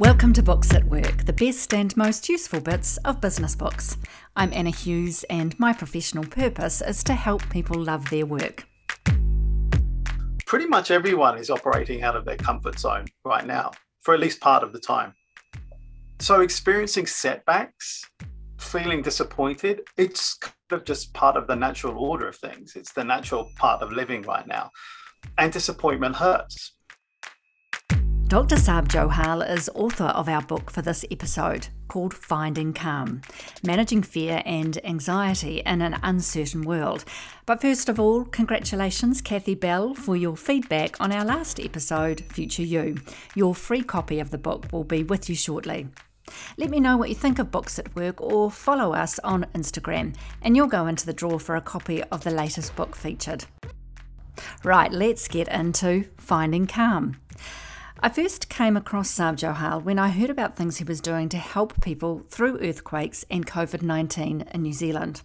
Welcome to Books at Work, the best and most useful bits of business books. I'm Anna Hughes, and my professional purpose is to help people love their work. Pretty much everyone is operating out of their comfort zone right now, for at least part of the time. So, experiencing setbacks, feeling disappointed, it's kind of just part of the natural order of things. It's the natural part of living right now. And disappointment hurts Dr. Sarb Johal is author of our book for this episode called Finding Calm Managing Fear and Anxiety in an Uncertain World. But first of all, congratulations, Kathy Bell, for your feedback on our last episode, Future You. Your free copy of the book will be with you shortly. Let me know what you think of Books at Work or follow us on Instagram, and you'll go into the draw for a copy of the latest book featured. Right, let's get into Finding Calm. I first came across Sarb Johal when I heard about things he was doing to help people through earthquakes and COVID 19 in New Zealand.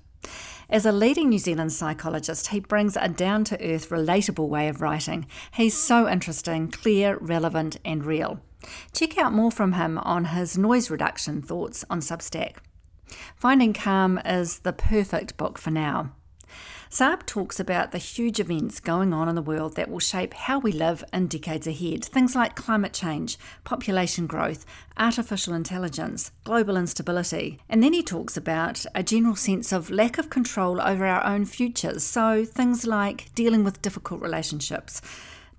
As a leading New Zealand psychologist, he brings a down to earth, relatable way of writing. He's so interesting, clear, relevant, and real. Check out more from him on his noise reduction thoughts on Substack. Finding Calm is the perfect book for now. Sarb talks about the huge events going on in the world that will shape how we live in decades ahead. Things like climate change, population growth, artificial intelligence, global instability. And then he talks about a general sense of lack of control over our own futures. So things like dealing with difficult relationships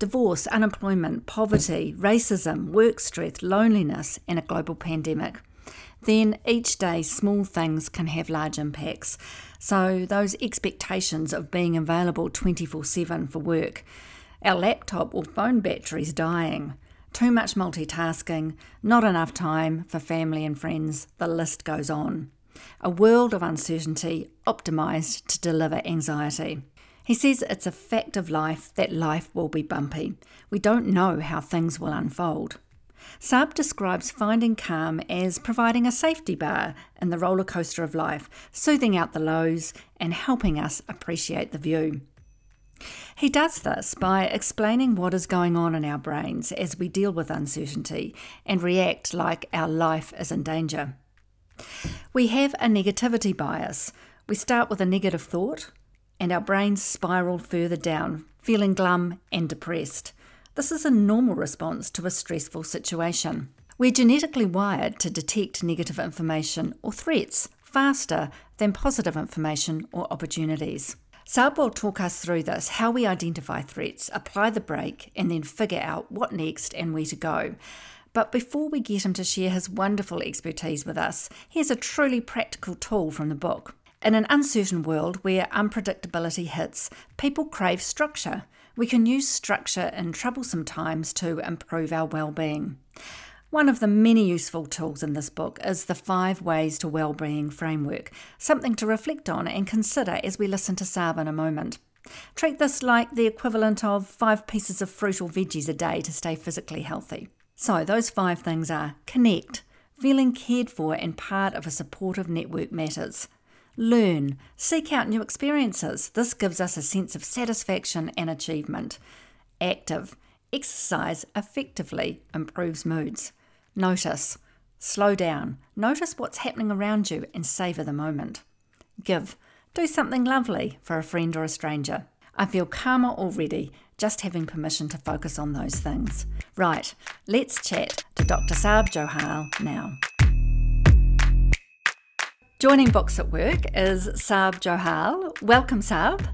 divorce, unemployment, poverty, racism, work stress, loneliness, and a global pandemic. Then each day, small things can have large impacts. So, those expectations of being available 24 7 for work, our laptop or phone batteries dying, too much multitasking, not enough time for family and friends, the list goes on. A world of uncertainty optimised to deliver anxiety. He says it's a fact of life that life will be bumpy. We don't know how things will unfold. Sarb describes finding calm as providing a safety bar in the roller coaster of life, soothing out the lows and helping us appreciate the view. He does this by explaining what is going on in our brains as we deal with uncertainty and react like our life is in danger. We have a negativity bias. We start with a negative thought, and our brains spiral further down, feeling glum and depressed. This is a normal response to a stressful situation. We're genetically wired to detect negative information or threats faster than positive information or opportunities. Sarb will talk us through this how we identify threats, apply the brake, and then figure out what next and where to go. But before we get him to share his wonderful expertise with us, here's a truly practical tool from the book. In an uncertain world where unpredictability hits, people crave structure. We can use structure in troublesome times to improve our well-being. One of the many useful tools in this book is the Five Ways to Wellbeing framework, something to reflect on and consider as we listen to Sarb in a moment. Treat this like the equivalent of five pieces of fruit or veggies a day to stay physically healthy. So, those five things are connect, feeling cared for and part of a supportive network matters. Learn, seek out new experiences. This gives us a sense of satisfaction and achievement. Active, exercise effectively improves moods. Notice, slow down, notice what's happening around you and savour the moment. Give, do something lovely for a friend or a stranger. I feel calmer already just having permission to focus on those things. Right, let's chat to Dr. Sarb Johal now. Joining Books at Work is Sarb Johal. Welcome, Sarb.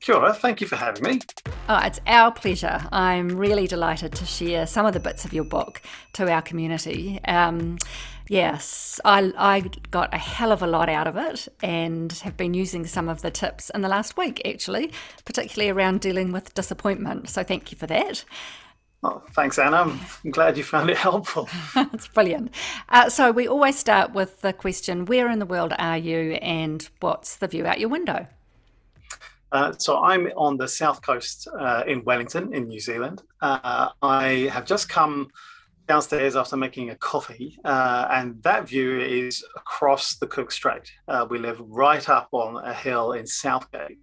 Kia ora, thank you for having me. Oh, it's our pleasure. I'm really delighted to share some of the bits of your book to our community. Um, yes, I, I got a hell of a lot out of it and have been using some of the tips in the last week, actually, particularly around dealing with disappointment. So thank you for that. Oh, thanks, Anna. I'm glad you found it helpful. That's brilliant. Uh, so, we always start with the question where in the world are you and what's the view out your window? Uh, so, I'm on the south coast uh, in Wellington, in New Zealand. Uh, I have just come downstairs after making a coffee, uh, and that view is across the Cook Strait. Uh, we live right up on a hill in Southgate.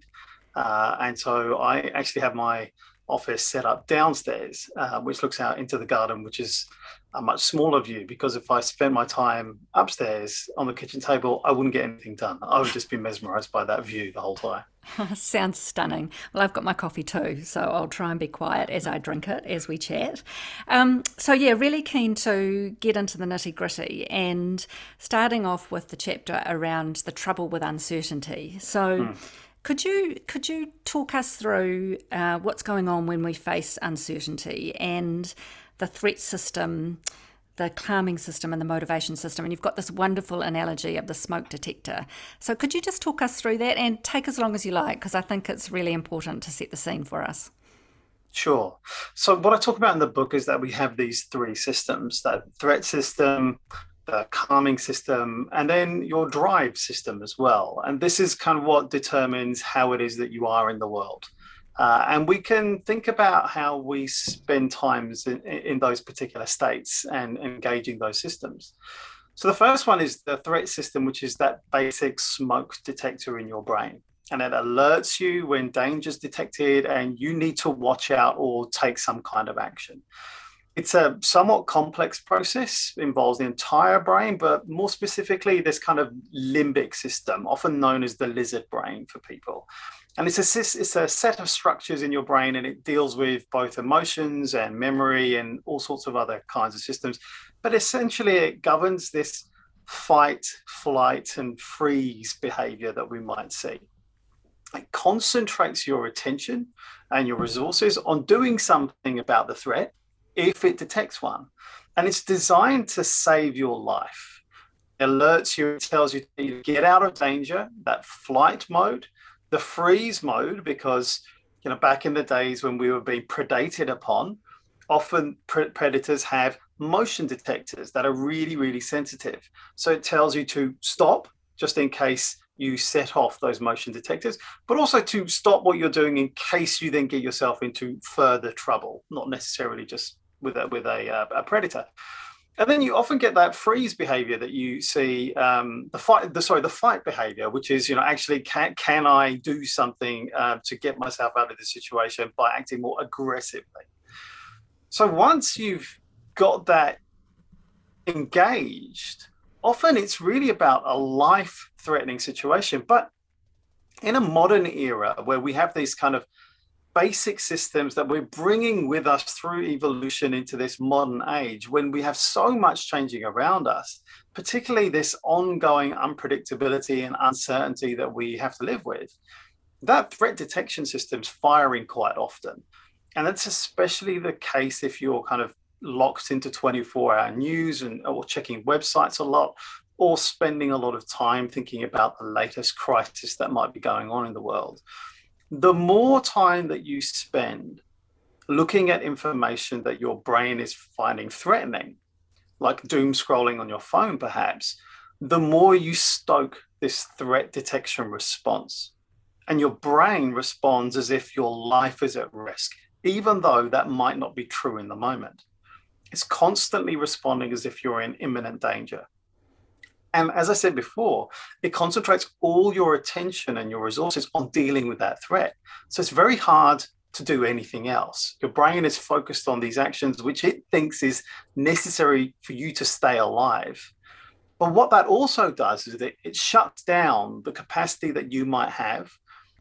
and so, I actually have my office set up downstairs, uh, which looks out into the garden, which is a much smaller view. Because if I spent my time upstairs on the kitchen table, I wouldn't get anything done. I would just be mesmerized by that view the whole time. Sounds stunning. Well, I've got my coffee too, so I'll try and be quiet as I drink it as we chat. Um, so, yeah, really keen to get into the nitty gritty and starting off with the chapter around the trouble with uncertainty. So, mm could you could you talk us through uh, what's going on when we face uncertainty and the threat system, the calming system, and the motivation system? And you've got this wonderful analogy of the smoke detector. So could you just talk us through that and take as long as you like because I think it's really important to set the scene for us. Sure. So what I talk about in the book is that we have these three systems: that threat system, the calming system, and then your drive system as well. And this is kind of what determines how it is that you are in the world. Uh, and we can think about how we spend times in, in those particular states and engaging those systems. So the first one is the threat system, which is that basic smoke detector in your brain. And it alerts you when danger is detected and you need to watch out or take some kind of action. It's a somewhat complex process, involves the entire brain, but more specifically, this kind of limbic system, often known as the lizard brain for people. And it's a, it's a set of structures in your brain, and it deals with both emotions and memory and all sorts of other kinds of systems. But essentially, it governs this fight, flight, and freeze behavior that we might see. It concentrates your attention and your resources on doing something about the threat if it detects one. And it's designed to save your life. It alerts you, it tells you to get out of danger, that flight mode, the freeze mode, because you know, back in the days when we were being predated upon, often pre- predators have motion detectors that are really, really sensitive. So it tells you to stop just in case you set off those motion detectors, but also to stop what you're doing in case you then get yourself into further trouble, not necessarily just with a, with a, uh, a predator. And then you often get that freeze behavior that you see um, the fight, the sorry, the fight behavior, which is you know actually can can I do something uh, to get myself out of this situation by acting more aggressively? So once you've got that engaged, often it's really about a life-threatening situation. But in a modern era where we have these kind of basic systems that we're bringing with us through evolution into this modern age when we have so much changing around us, particularly this ongoing unpredictability and uncertainty that we have to live with. That threat detection system's firing quite often. And that's especially the case if you're kind of locked into 24 hour news and or checking websites a lot or spending a lot of time thinking about the latest crisis that might be going on in the world the more time that you spend looking at information that your brain is finding threatening, like doom scrolling on your phone, perhaps, the more you stoke this threat detection response. And your brain responds as if your life is at risk, even though that might not be true in the moment. It's constantly responding as if you're in imminent danger. And as I said before, it concentrates all your attention and your resources on dealing with that threat. So it's very hard to do anything else. Your brain is focused on these actions, which it thinks is necessary for you to stay alive. But what that also does is that it shuts down the capacity that you might have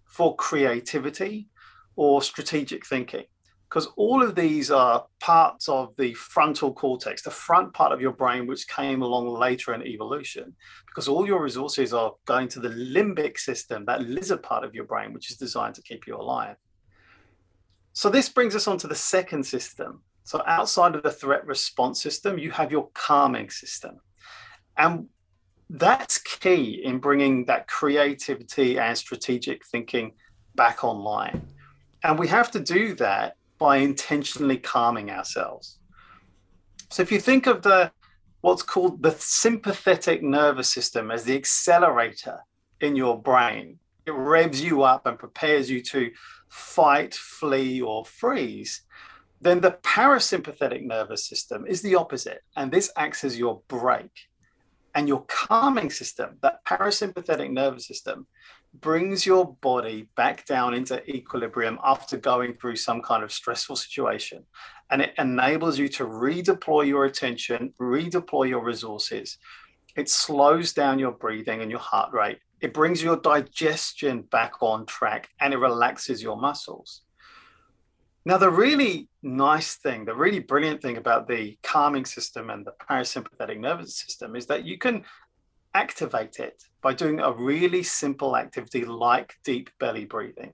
for creativity or strategic thinking because all of these are parts of the frontal cortex, the front part of your brain, which came along later in evolution, because all your resources are going to the limbic system, that lizard part of your brain, which is designed to keep you alive. So this brings us on to the second system. So outside of the threat response system, you have your calming system. And that's key in bringing that creativity and strategic thinking back online. And we have to do that by intentionally calming ourselves. So if you think of the what's called the sympathetic nervous system as the accelerator in your brain, it revs you up and prepares you to fight, flee, or freeze. Then the parasympathetic nervous system is the opposite, and this acts as your brake. And your calming system, that parasympathetic nervous system, brings your body back down into equilibrium after going through some kind of stressful situation. And it enables you to redeploy your attention, redeploy your resources. It slows down your breathing and your heart rate. It brings your digestion back on track and it relaxes your muscles. Now, the really nice thing, the really brilliant thing about the calming system and the parasympathetic nervous system is that you can activate it by doing a really simple activity like deep belly breathing.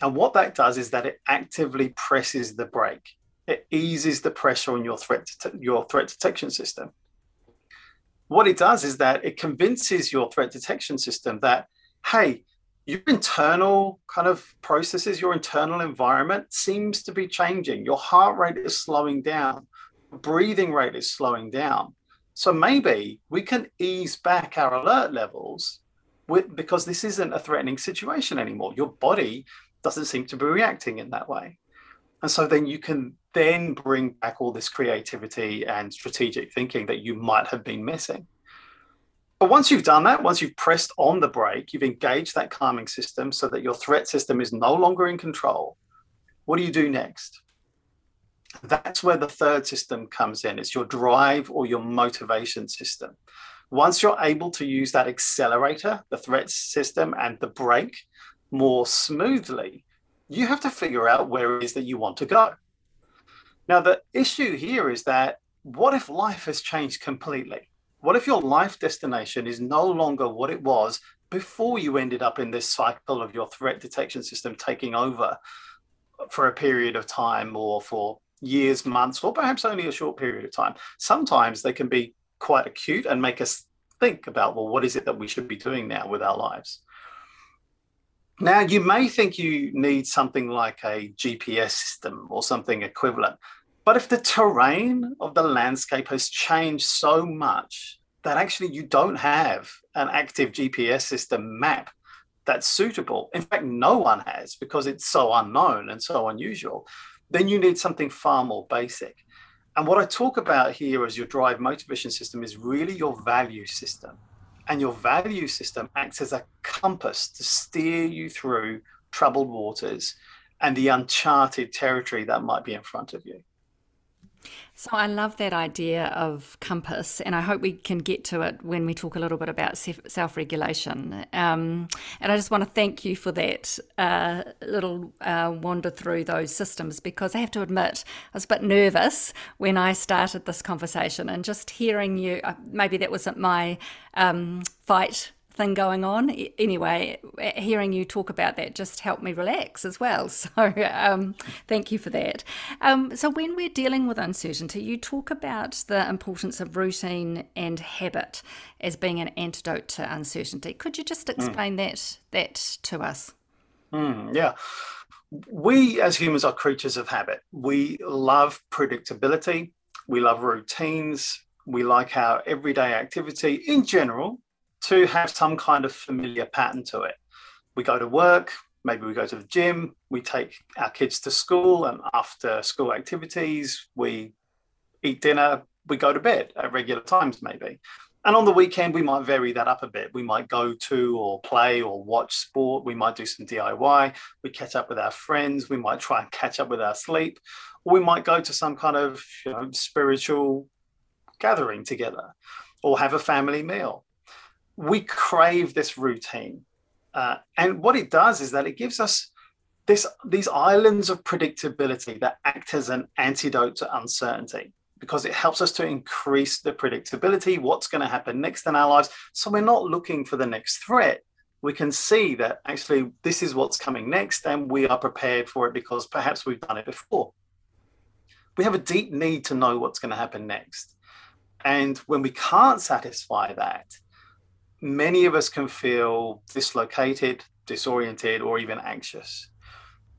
And what that does is that it actively presses the brake. It eases the pressure on your threat your threat detection system. What it does is that it convinces your threat detection system that, hey, your internal kind of processes, your internal environment seems to be changing. Your heart rate is slowing down, breathing rate is slowing down. So maybe we can ease back our alert levels with, because this isn't a threatening situation anymore. Your body doesn't seem to be reacting in that way. And so then you can then bring back all this creativity and strategic thinking that you might have been missing. But once you've done that, once you've pressed on the brake, you've engaged that calming system so that your threat system is no longer in control. What do you do next? That's where the third system comes in. It's your drive or your motivation system. Once you're able to use that accelerator, the threat system, and the brake more smoothly, you have to figure out where it is that you want to go. Now, the issue here is that what if life has changed completely? What if your life destination is no longer what it was before you ended up in this cycle of your threat detection system taking over for a period of time or for years, months, or perhaps only a short period of time. Sometimes they can be quite acute and make us think about, well, what is it that we should be doing now with our lives? Now, you may think you need something like a GPS system or something equivalent, but if the terrain of the landscape has changed so much that actually you don't have an active GPS system map that's suitable, in fact, no one has because it's so unknown and so unusual, then you need something far more basic. And what I talk about here as your drive motivation system is really your value system. And your value system acts as a compass to steer you through troubled waters and the uncharted territory that might be in front of you. So I love that idea of compass, and I hope we can get to it when we talk a little bit about self regulation. Um, and I just want to thank you for that uh, little uh, wander through those systems because I have to admit, I was a bit nervous when I started this conversation, and just hearing you, uh, maybe that wasn't my um, fight thing going on. Anyway, hearing you talk about that just helped me relax as well. So, um, thank you for that. Um, so, when we're dealing with uncertainty, you talk about the importance of routine and habit as being an antidote to uncertainty. Could you just hmm. explain mm. that that to us? Mm, yeah. We as humans are creatures of habit. We love predictability. We love routines. We like our everyday activity in general to have some kind of familiar pattern to it. We go to work, maybe we go to the gym, we take our kids to school, and after school activities, we eat dinner, we go to bed at regular times, maybe. And on the weekend, we might vary that up a bit. We might go to or play or watch sport. We might do some DIY. We catch up with our friends. We might try and catch up with our sleep. Or we might go to some kind of you know, spiritual gathering together or have a family meal we crave this routine. Uh, and what it does is that it gives us this these islands of predictability that act as an antidote to uncertainty because it helps us to increase the predictability what's going to happen next in our lives. So we're not looking for the next threat. We can see that actually this is what's coming next and we are prepared for it because perhaps we've done it before. We have a deep need to know what's going to happen next. And when we can't satisfy that many of us can feel dislocated, disoriented, or even anxious.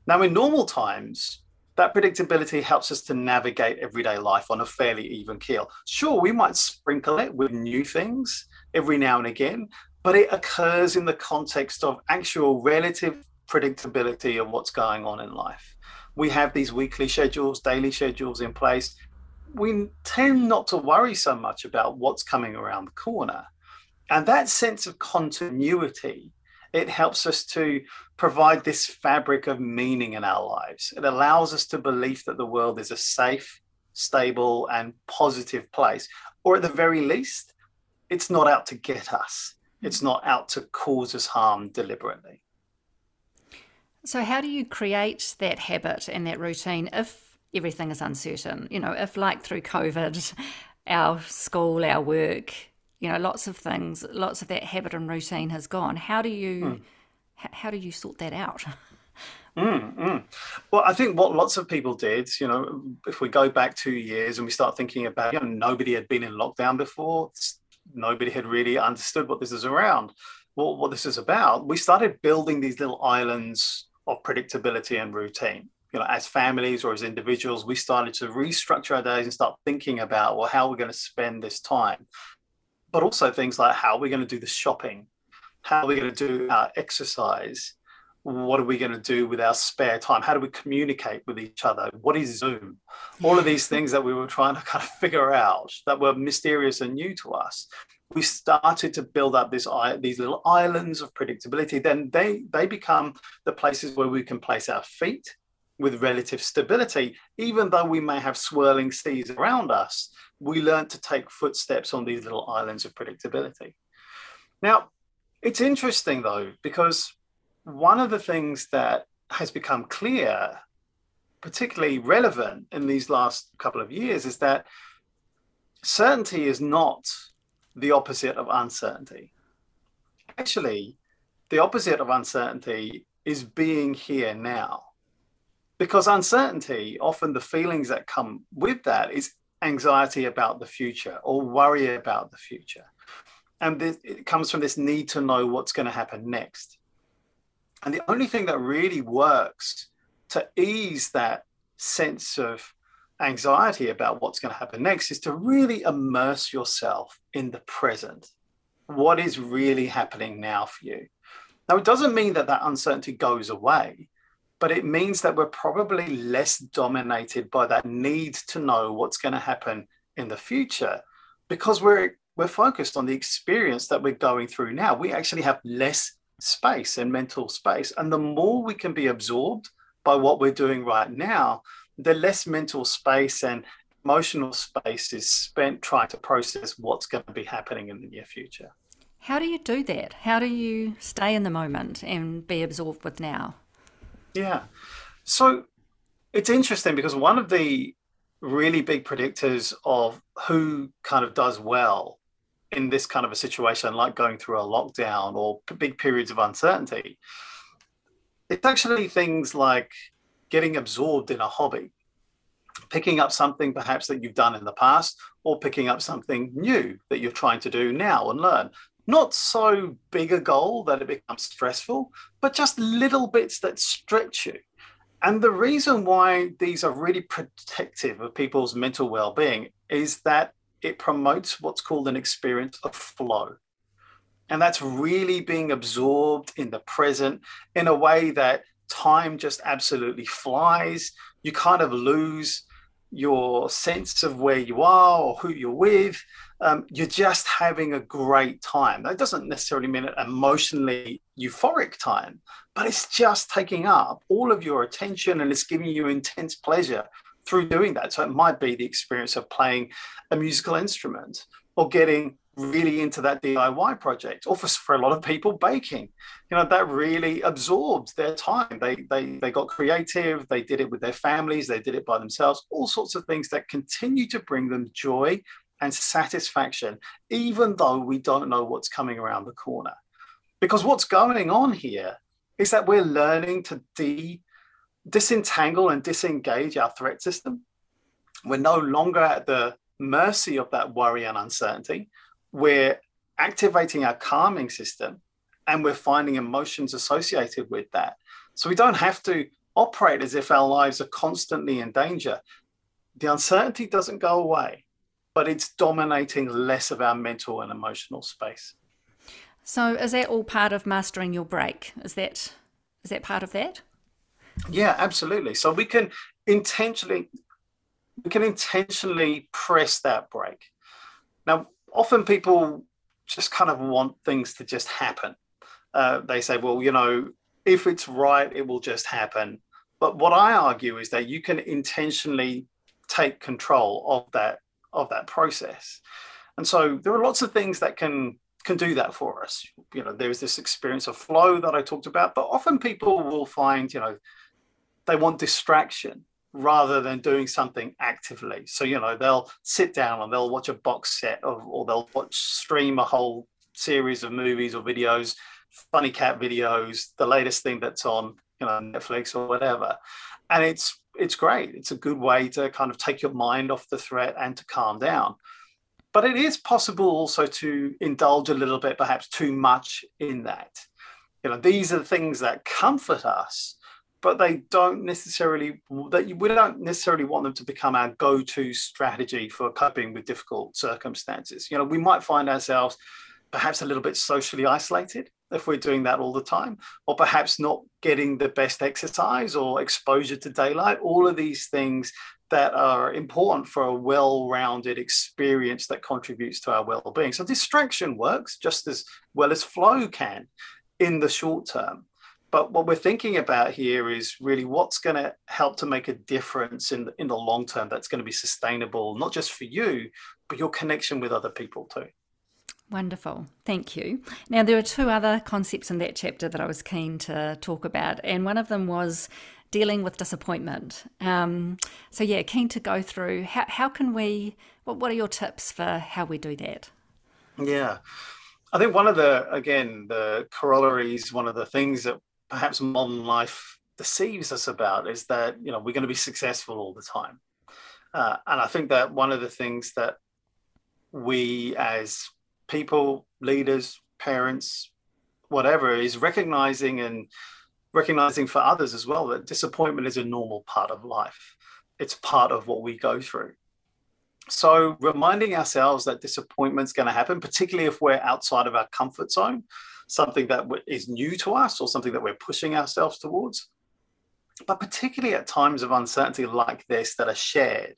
Now, in normal times, that predictability helps us to navigate everyday life on a fairly even keel. Sure, we might sprinkle it with new things every now and again, but it occurs in the context of actual relative predictability of what's going on in life. We have these weekly schedules, daily schedules in place. We tend not to worry so much about what's coming around the corner. And that sense of continuity It helps us to provide this fabric of meaning in our lives. It allows us to believe that the world is a safe, stable, and positive place, or at the very least, it's not out to get us. It's not out to cause us harm deliberately. So, how do you create that habit and that routine if everything is uncertain? You know, if like through COVID, our school, our work, you know, lots of things, lots of that habit and routine has gone. How do you, mm. h- how do you sort that out? Mm, mm. Well, I think what lots of people did, you know, if we go back two years and we start thinking about, you know, nobody had been in lockdown before, nobody had really understood what this is around, what, what this is about. We started building these little islands of predictability and routine. You know, as families or as individuals, we started to restructure our days and start thinking about, well, how we're going to spend this time. But also things like how are we're going to do the shopping, how are we're going to do our exercise, what are we going to do with our spare time? How do we communicate with each other? What is Zoom? All of these things that we were trying to kind of figure out that were mysterious and new to us. We started to build up this these little islands of predictability. Then they they become the places where we can place our feet with relative stability, even though we may have swirling seas around us. We learn to take footsteps on these little islands of predictability. Now, it's interesting though because one of the things that has become clear, particularly relevant in these last couple of years, is that certainty is not the opposite of uncertainty. Actually, the opposite of uncertainty is being here now. Because uncertainty, often the feelings that come with that is anxiety about the future or worry about the future. And this, it comes from this need to know what's going to happen next. And the only thing that really works to ease that sense of anxiety about what's going to happen next is to really immerse yourself in the present. What is really happening now for you? Now, it doesn't mean that that uncertainty goes away, but it means that we're probably less dominated by that need to know what's going to happen in the future because we're we're focused on the experience that we're going through now. We actually have less space and mental space. And the more we can be absorbed by what we're doing right now, the less mental space and emotional space is spent trying to process what's going to be happening in the near future. How do you do that? How do you stay in the moment and be absorbed with now? Yeah. So it's interesting because one of the really big predictors of who kind of does well in this kind of a situation, like going through a lockdown or big periods of uncertainty, it's actually things like getting absorbed in a hobby, picking up something perhaps that you've done in the past, or picking up something new that you're trying to do now and learn. Not so big a goal that it becomes stressful, but just little bits that stretch you. And the reason why these are really protective of people's mental well being is that it promotes what's called an experience of flow. And that's really being absorbed in the present in a way that time just absolutely flies. You kind of lose your sense of where you are or who you're with. Um, you're just having a great time. That doesn't necessarily mean an emotionally euphoric time, but it's just taking up all of your attention and it's giving you intense pleasure through doing that. So it might be the experience of playing a musical instrument or getting really into that DIY project, or for, for a lot of people, baking. You know, that really absorbed their time. They, they, they got creative, they did it with their families, they did it by themselves, all sorts of things that continue to bring them joy and satisfaction, even though we don't know what's coming around the corner. Because what's going on here is that we're learning to de disentangle and disengage our threat system. We're no longer at the mercy of that worry and uncertainty. We're activating our calming system and we're finding emotions associated with that. So we don't have to operate as if our lives are constantly in danger. The uncertainty doesn't go away, but it's dominating less of our mental and emotional space. So is that all part of mastering your brake? Is that is that part of that? Yeah, absolutely. So we can intentionally we can intentionally press that brake. Now, often people just kind of want things to just happen. uh, they say, well, you know, if it's right, it will just happen. But what I argue is that you can intentionally take control of that of that process. And so there are lots of things that can can do that for us. You know, there's this experience of flow that I talked about, but often people will find, you know, they want distraction rather than doing something actively. So, you know, they'll sit down and they'll watch a box set of, or they'll watch stream a whole series of movies or videos, funny cat videos, the latest thing that's on, you know, Netflix or whatever. And it's it's great. It's a good way to kind of take your mind off the threat and to calm down. But it is possible also to indulge a little bit, perhaps too much in that. You know, these are the things that comfort us, but they don't necessarily that we don't necessarily want them to become our go-to strategy for coping with difficult circumstances. You know, we might find ourselves perhaps a little bit socially isolated if we're doing that all the time, or perhaps not getting the best exercise or exposure to daylight, all of these things that are important for a well rounded experience that contributes to our well being. So, distraction works just as well as flow can in the short term. But what we're thinking about here is really what's going to help to make a difference in the, in the long term that's going to be sustainable, not just for you, but your connection with other people too. Wonderful. Thank you. Now, there are two other concepts in that chapter that I was keen to talk about, and one of them was dealing with disappointment. Um, so, yeah, keen to go through how, how can we, what, what are your tips for how we do that? Yeah. I think one of the, again, the corollaries, one of the things that perhaps modern life deceives us about is that, you know, we're going to be successful all the time. Uh, and I think that one of the things that we as people, leaders, parents, whatever, is recognizing and recognizing for others as well that disappointment is a normal part of life. It's part of what we go through. So, reminding ourselves that disappointment's going to happen, particularly if we're outside of our comfort zone, something that is new to us or something that we're pushing ourselves towards. But particularly at times of uncertainty like this that are shared,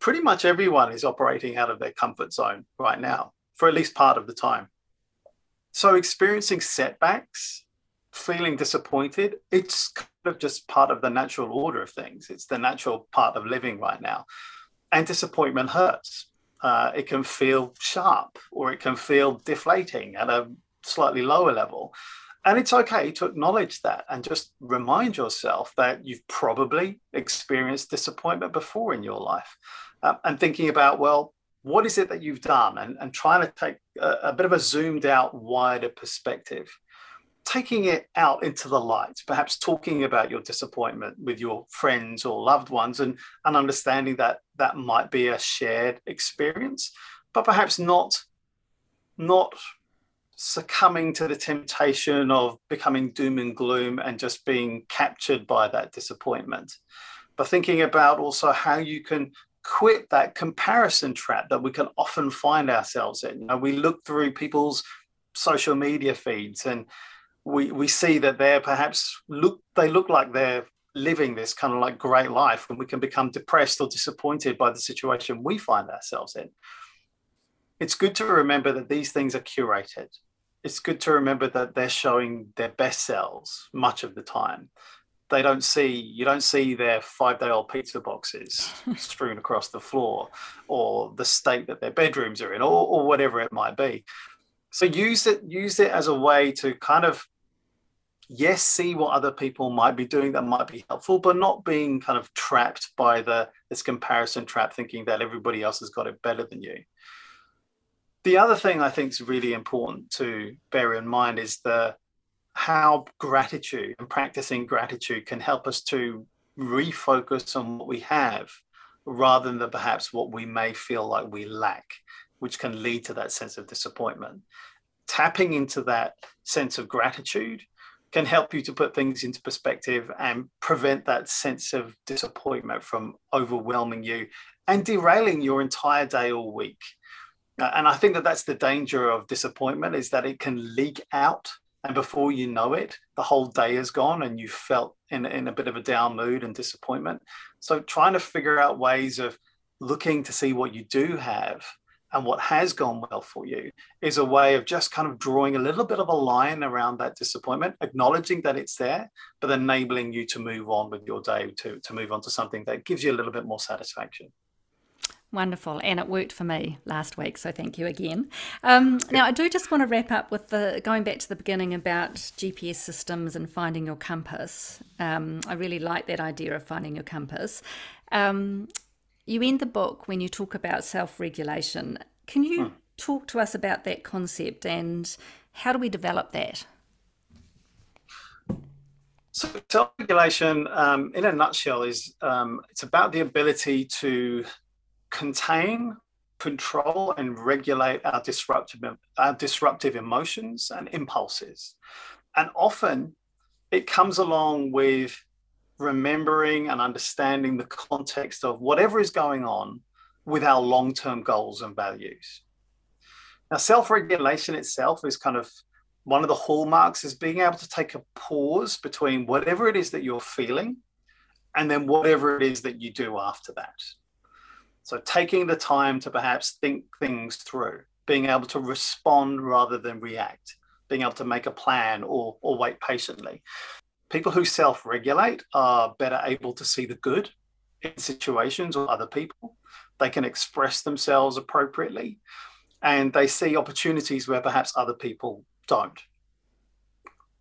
pretty much everyone is operating out of their comfort zone right now for at least part of the time. So experiencing setbacks, feeling disappointed, it's kind of just part of the natural order of things. It's the natural part of living right now. And disappointment hurts. Uh, it can feel sharp or it can feel deflating at a slightly lower level. And it's okay to acknowledge that and just remind yourself that you've probably experienced disappointment before in your life. Uh, and thinking about, well, what is it that you've done? And, and trying to take a, a bit of a zoomed out wider perspective. Taking it out into the light perhaps talking about your disappointment with your friends or loved ones and, and understanding that that might be a shared experience but perhaps not not succumbing to the temptation of becoming doom and gloom and just being captured by that disappointment. But thinking about also how you can quit that comparison trap that we can often find ourselves in. You know, we look through people's social media feeds and we we see that they're perhaps look they look like they're living this kind of like great life and we can become depressed or disappointed by the situation we find ourselves in. It's good to remember that these things are curated. It's good to remember that they're showing their best selves much of the time they don't see you don't see their five day old pizza boxes strewn across the floor or the state that their bedrooms are in or, or whatever it might be. So use it use it as a way to kind of yes see what other people might be doing that might be helpful but not being kind of trapped by the this comparison trap thinking that everybody else has got it better than you. The other thing i think is really important to bear in mind is the how gratitude and practicing gratitude can help us to refocus on what we have rather than the perhaps what we may feel like we lack, which can lead to that sense of disappointment. Tapping into that sense of gratitude can help you to put things into perspective and prevent that sense of disappointment from overwhelming you and derailing your entire day or week. Uh, and I think that that's the danger of disappointment is that it can leak out and before you know it the whole day is gone and you felt in, in a bit of a down mood and disappointment so trying to figure out ways of looking to see what you do have and what has gone well for you is a way of just kind of drawing a little bit of a line around that disappointment, acknowledging that it's there, but enabling you to move on with your day to, to move on to something that gives you a little bit more satisfaction. Wonderful. And it worked for me last week. So thank you again. Um, now, I do just want to wrap up with the going back to the beginning about GPS systems and finding your compass. Um, I really like that idea of finding your compass. Um, you end the book when you talk about self regulation. Can you hmm. talk to us about that concept and how do we develop that? So self-regulation, um, in a nutshell, is um, it's about the ability to contain, control, and regulate our disruptive, our disruptive emotions and impulses. And often it comes along with remembering and understanding the context of whatever is going on with our long term goals and values. Now, self regulation itself is kind of one of the hallmarks is being able to take a pause between whatever it is that you're feeling and then whatever it is that you do after that. So taking the time to perhaps think things through, being able to respond rather than react, being able to make a plan or, or wait patiently. People who self regulate are better able to see the good in situations or other people. They can express themselves appropriately and they see opportunities where perhaps other people don't.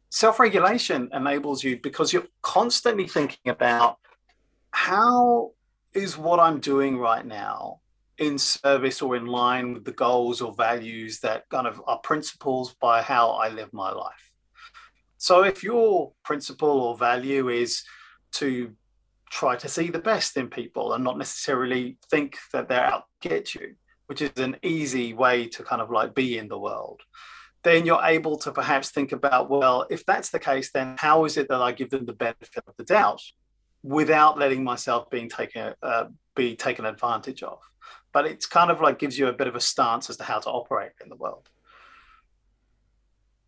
Self regulation enables you because you're constantly thinking about how is what I'm doing right now in service or in line with the goals or values that kind of are principles by how I live my life. So if your principle or value is to try to see the best in people and not necessarily think that they're out to get you, which is an easy way to kind of like be in the world, then you're able to perhaps think about, well, if that's the case, then how is it that I give them the benefit of the doubt without letting myself being taken uh, be taken advantage of. But it's kind of like gives you a bit of a stance as to how to operate in the world.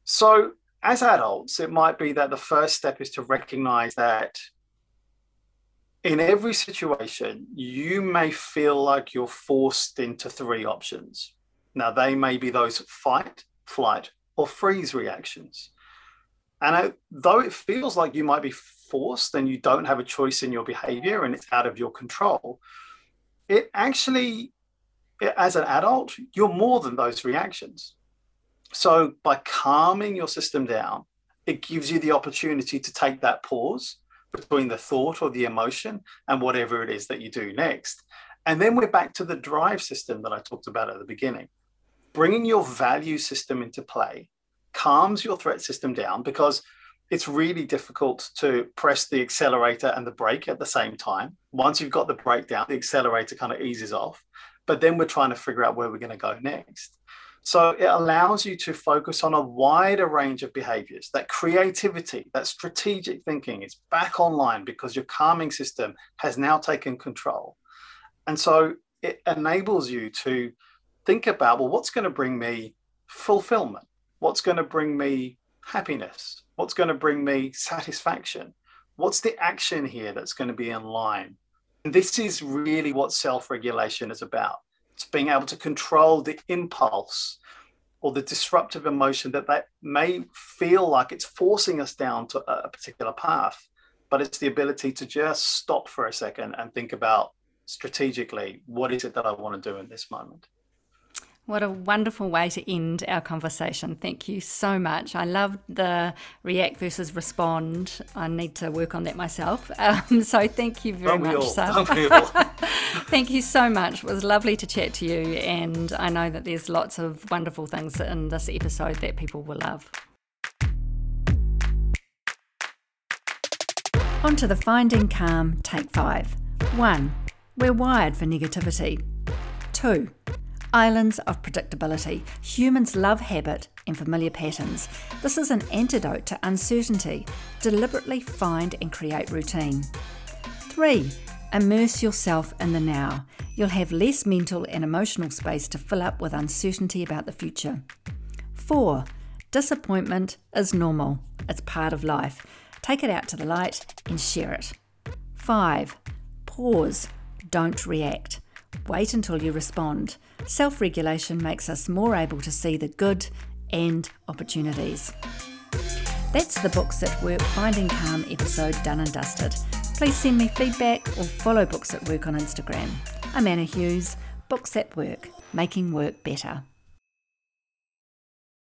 So as adults, it might be that the first step is to recognize that in every situation, you may feel like you're forced into three options. Now, they may be those fight, flight, or freeze reactions. And I, though it feels like you might be forced and you don't have a choice in your behavior and it's out of your control, it actually, as an adult, you're more than those reactions. So by calming your system down, it gives you the opportunity to take that pause between the thought or the emotion and whatever it is that you do next. And then we're back to the drive system that I talked about at the beginning. Bringing your value system into play calms your threat system down because it's really difficult to press the accelerator and the brake at the same time. Once you've got the brake down, the accelerator kind of eases off. But then we're trying to figure out where we're going to go next. So it allows you to focus on a wider range of behaviors. That creativity, that strategic thinking is back online because your calming system has now taken control. And so it enables you to think about well, what's going to bring me fulfillment? What's going to bring me happiness? What's going to bring me satisfaction? What's the action here that's going to be in line? And this is really what self regulation is about. It's being able to control the impulse or the disruptive emotion that that may feel like it's forcing us down to a particular path but it's the ability to just stop for a second and think about strategically what is it that i want to do in this moment what a wonderful way to end our conversation. Thank you so much. I love the react versus respond. I need to work on that myself. Um, so thank you very much, Sal. thank you so much. It was lovely to chat to you, and I know that there's lots of wonderful things in this episode that people will love. On to the Finding Calm Take 5. 1. We're wired for negativity. 2. Islands of predictability. Humans love habit and familiar patterns. This is an antidote to uncertainty. Deliberately find and create routine. 3. Immerse yourself in the now. You'll have less mental and emotional space to fill up with uncertainty about the future. 4. Disappointment is normal, it's part of life. Take it out to the light and share it. 5. Pause, don't react. Wait until you respond. Self regulation makes us more able to see the good and opportunities. That's the Books at Work Finding Calm episode done and dusted. Please send me feedback or follow Books at Work on Instagram. I'm Anna Hughes, Books at Work, making work better.